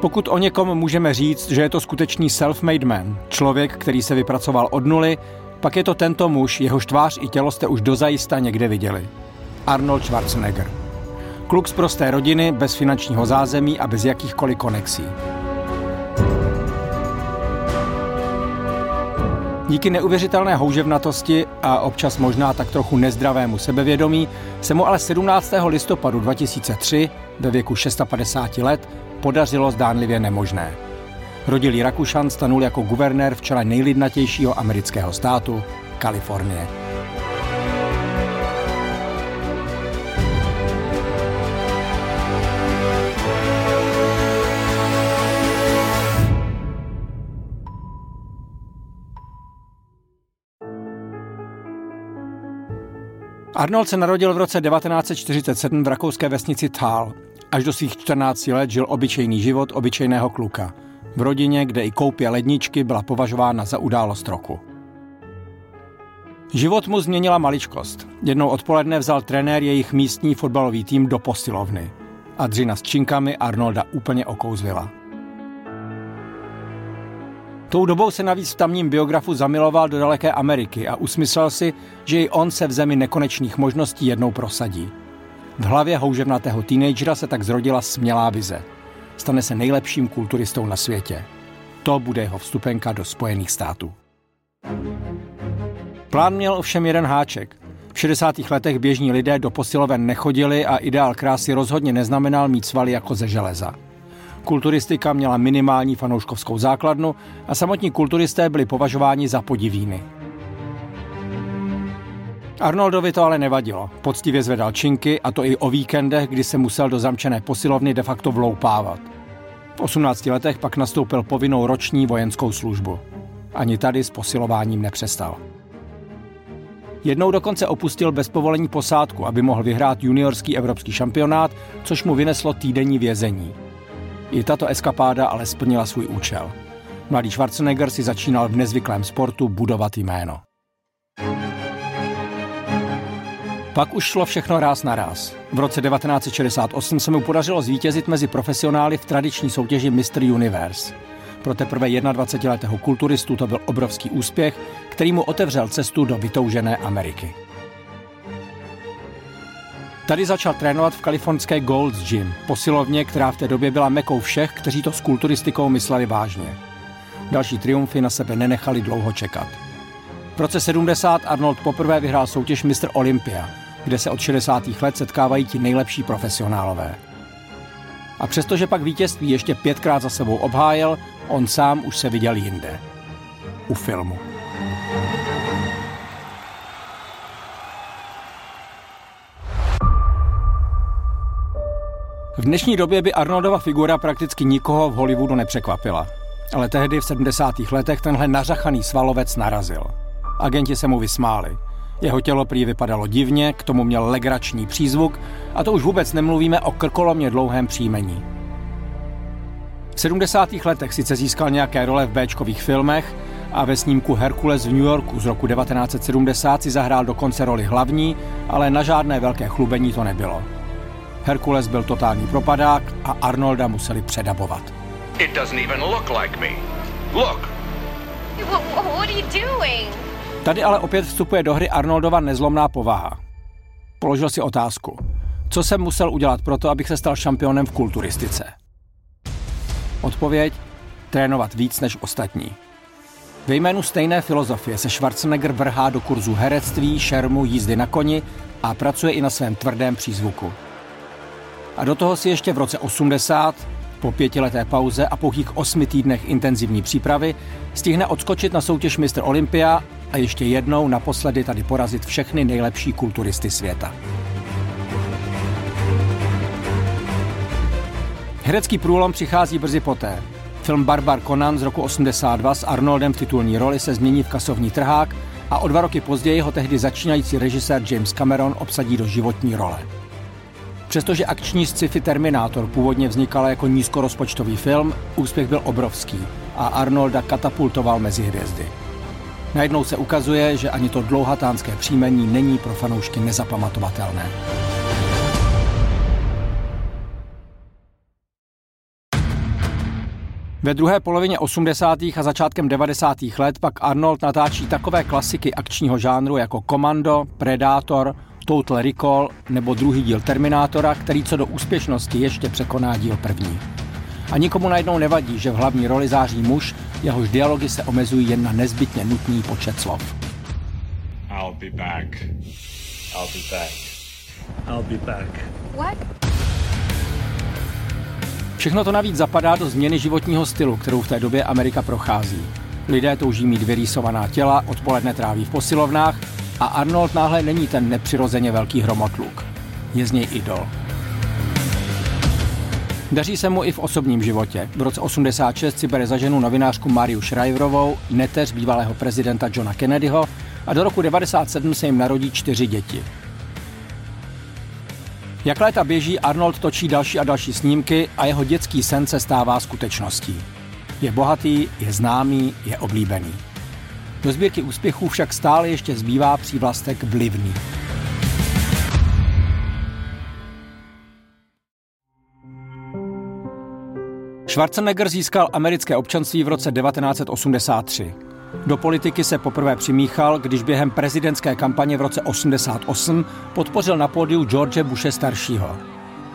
Pokud o někom můžeme říct, že je to skutečný self-made man, člověk, který se vypracoval od nuly, pak je to tento muž, jehož tvář i tělo jste už dozajista někde viděli. Arnold Schwarzenegger. Kluk z prosté rodiny, bez finančního zázemí a bez jakýchkoliv konexí. Díky neuvěřitelné houževnatosti a občas možná tak trochu nezdravému sebevědomí se mu ale 17. listopadu 2003 ve věku 650 let podařilo zdánlivě nemožné. Rodilý Rakušan stanul jako guvernér v čele nejlidnatějšího amerického státu Kalifornie. Arnold se narodil v roce 1947 v rakouské vesnici Thal. Až do svých 14 let žil obyčejný život obyčejného kluka. V rodině, kde i koupě ledničky byla považována za událost roku. Život mu změnila maličkost. Jednou odpoledne vzal trenér jejich místní fotbalový tým do posilovny. A dřina s činkami Arnolda úplně okouzlila. Tou dobou se navíc v tamním biografu zamiloval do daleké Ameriky a usmyslel si, že i on se v zemi nekonečných možností jednou prosadí. V hlavě houževnatého teenagera se tak zrodila smělá vize. Stane se nejlepším kulturistou na světě. To bude jeho vstupenka do Spojených států. Plán měl ovšem jeden háček. V 60. letech běžní lidé do posiloven nechodili a ideál krásy rozhodně neznamenal mít svaly jako ze železa. Kulturistika měla minimální fanouškovskou základnu a samotní kulturisté byli považováni za podivíny. Arnoldovi to ale nevadilo. Poctivě zvedal činky a to i o víkendech, kdy se musel do zamčené posilovny de facto vloupávat. V 18 letech pak nastoupil povinnou roční vojenskou službu. Ani tady s posilováním nepřestal. Jednou dokonce opustil bez povolení posádku, aby mohl vyhrát juniorský evropský šampionát, což mu vyneslo týdenní vězení. I tato eskapáda ale splnila svůj účel. Mladý Schwarzenegger si začínal v nezvyklém sportu budovat jméno. Pak už šlo všechno ráz na ráz. V roce 1968 se mu podařilo zvítězit mezi profesionály v tradiční soutěži Mr. Universe. Pro teprve 21-letého kulturistu to byl obrovský úspěch, který mu otevřel cestu do vytoužené Ameriky. Tady začal trénovat v kalifornské Gold's Gym, posilovně, která v té době byla mekou všech, kteří to s kulturistikou mysleli vážně. Další triumfy na sebe nenechali dlouho čekat. V roce 70 Arnold poprvé vyhrál soutěž Mr. Olympia, kde se od 60. let setkávají ti nejlepší profesionálové. A přestože pak vítězství ještě pětkrát za sebou obhájil, on sám už se viděl jinde. U filmu. V dnešní době by Arnoldova figura prakticky nikoho v Hollywoodu nepřekvapila. Ale tehdy v 70. letech tenhle nařachaný svalovec narazil. Agenti se mu vysmáli. Jeho tělo prý vypadalo divně, k tomu měl legrační přízvuk a to už vůbec nemluvíme o krkolomně dlouhém příjmení. V 70. letech sice získal nějaké role v Bčkových filmech a ve snímku Herkules v New Yorku z roku 1970 si zahrál dokonce roli hlavní, ale na žádné velké chlubení to nebylo. Herkules byl totální propadák a Arnolda museli předabovat. It doesn't even look like me. Look, What, what are you doing? Tady ale opět vstupuje do hry Arnoldova nezlomná povaha. Položil si otázku. Co jsem musel udělat pro to, abych se stal šampionem v kulturistice? Odpověď? Trénovat víc než ostatní. Ve jménu stejné filozofie se Schwarzenegger vrhá do kurzu herectví, šermu, jízdy na koni a pracuje i na svém tvrdém přízvuku. A do toho si ještě v roce 80, po pětileté pauze a pouhých osmi týdnech intenzivní přípravy, stihne odskočit na soutěž Mr. Olympia a ještě jednou naposledy tady porazit všechny nejlepší kulturisty světa. Herecký průlom přichází brzy poté. Film Barbar Conan z roku 82 s Arnoldem v titulní roli se změní v kasovní trhák a o dva roky později ho tehdy začínající režisér James Cameron obsadí do životní role. Přestože akční sci-fi Terminátor původně vznikal jako nízkorozpočtový film, úspěch byl obrovský a Arnolda katapultoval mezi hvězdy. Najednou se ukazuje, že ani to dlouhatánské příjmení není pro fanoušky nezapamatovatelné. Ve druhé polovině 80. a začátkem 90. let pak Arnold natáčí takové klasiky akčního žánru jako Commando, Predator, Total Recall nebo druhý díl Terminátora, který co do úspěšnosti ještě překoná díl první. A nikomu najednou nevadí, že v hlavní roli září muž, jehož dialogy se omezují jen na nezbytně nutný počet slov. I'll be back. I'll be back. I'll be back. What? Všechno to navíc zapadá do změny životního stylu, kterou v té době Amerika prochází. Lidé touží mít vyrýsovaná těla, odpoledne tráví v posilovnách a Arnold náhle není ten nepřirozeně velký hromotluk. Je z něj idol. Daří se mu i v osobním životě. V roce 86 si bere za ženu novinářku Mariu Shriverovou, neteř bývalého prezidenta Johna Kennedyho a do roku 97 se jim narodí čtyři děti. Jak léta běží, Arnold točí další a další snímky a jeho dětský sen se stává skutečností. Je bohatý, je známý, je oblíbený. Do sbírky úspěchů však stále ještě zbývá přívlastek vlivný. Schwarzenegger získal americké občanství v roce 1983. Do politiky se poprvé přimíchal, když během prezidentské kampaně v roce 88 podpořil na pódiu George Bushe staršího.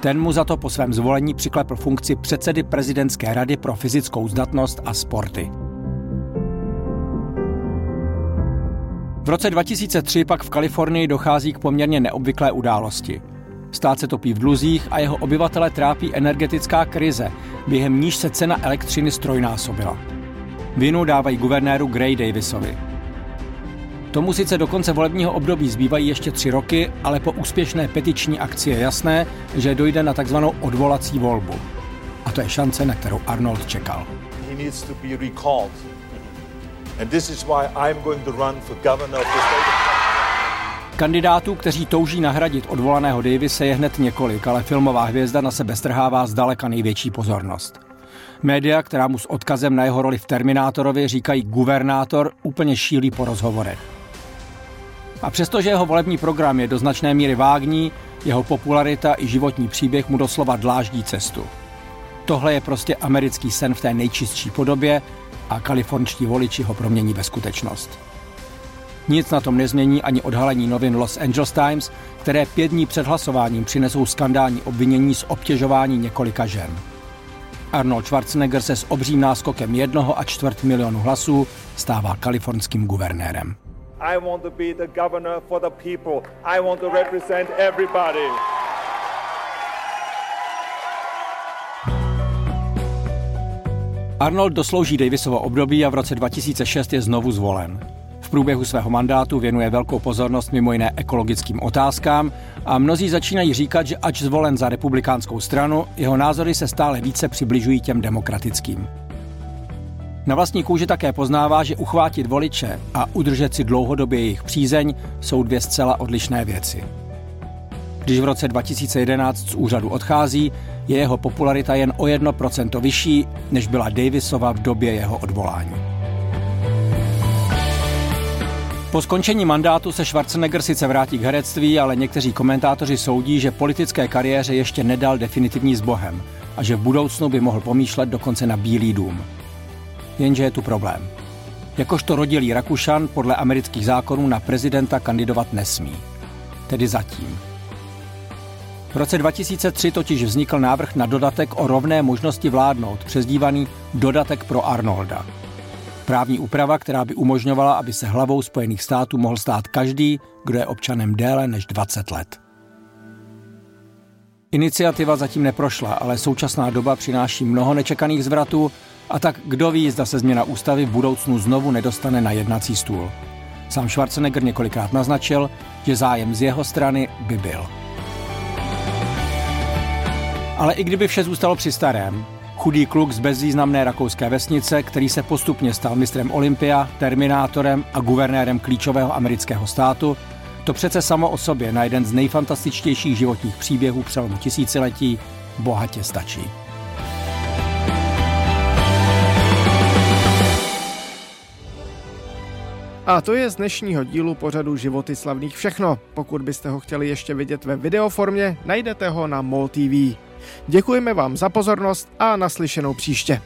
Ten mu za to po svém zvolení přiklepl funkci předsedy prezidentské rady pro fyzickou zdatnost a sporty. V roce 2003 pak v Kalifornii dochází k poměrně neobvyklé události. Stát se topí v dluzích a jeho obyvatele trápí energetická krize, během níž se cena elektřiny strojnásobila. Vinu dávají guvernéru Gray Davisovi. Tomu sice do konce volebního období zbývají ještě tři roky, ale po úspěšné petiční akci je jasné, že dojde na takzvanou odvolací volbu. A to je šance, na kterou Arnold čekal. And this to Kandidátů, kteří touží nahradit odvolaného Davise, je hned několik, ale filmová hvězda na sebe strhává zdaleka největší pozornost. Média, která mu s odkazem na jeho roli v Terminátorovi říkají guvernátor, úplně šílí po rozhovorech. A přestože jeho volební program je do značné míry vágní, jeho popularita i životní příběh mu doslova dláždí cestu. Tohle je prostě americký sen v té nejčistší podobě a kalifornští voliči ho promění ve skutečnost. Nic na tom nezmění ani odhalení novin Los Angeles Times, které pět dní před hlasováním přinesou skandální obvinění z obtěžování několika žen. Arnold Schwarzenegger se s obřím náskokem jednoho a čtvrt milionu hlasů stává kalifornským guvernérem. I want to be the governor for the people. I want to represent everybody. Arnold doslouží Davisovo období a v roce 2006 je znovu zvolen. V průběhu svého mandátu věnuje velkou pozornost mimo jiné ekologickým otázkám a mnozí začínají říkat, že ač zvolen za republikánskou stranu, jeho názory se stále více přibližují těm demokratickým. Na vlastní kůži také poznává, že uchvátit voliče a udržet si dlouhodobě jejich přízeň jsou dvě zcela odlišné věci. Když v roce 2011 z úřadu odchází, je jeho popularita jen o 1% vyšší, než byla Davisova v době jeho odvolání. Po skončení mandátu se Schwarzenegger sice vrátí k herectví, ale někteří komentátoři soudí, že politické kariéře ještě nedal definitivní s Bohem a že v budoucnu by mohl pomýšlet dokonce na Bílý dům. Jenže je tu problém. Jakožto rodilý Rakušan podle amerických zákonů na prezidenta kandidovat nesmí. Tedy zatím. V roce 2003 totiž vznikl návrh na dodatek o rovné možnosti vládnout, přezdívaný dodatek pro Arnolda. Právní úprava, která by umožňovala, aby se hlavou Spojených států mohl stát každý, kdo je občanem déle než 20 let. Iniciativa zatím neprošla, ale současná doba přináší mnoho nečekaných zvratů a tak kdo ví, zda se změna ústavy v budoucnu znovu nedostane na jednací stůl. Sám Schwarzenegger několikrát naznačil, že zájem z jeho strany by byl. Ale i kdyby vše zůstalo při starém, chudý kluk z bezvýznamné rakouské vesnice, který se postupně stal mistrem Olympia, terminátorem a guvernérem klíčového amerického státu, to přece samo o sobě na jeden z nejfantastičtějších životních příběhů přelomu tisíciletí bohatě stačí. A to je z dnešního dílu pořadu Životy slavných všechno. Pokud byste ho chtěli ještě vidět ve videoformě, najdete ho na MOL TV. Děkujeme vám za pozornost a naslyšenou příště.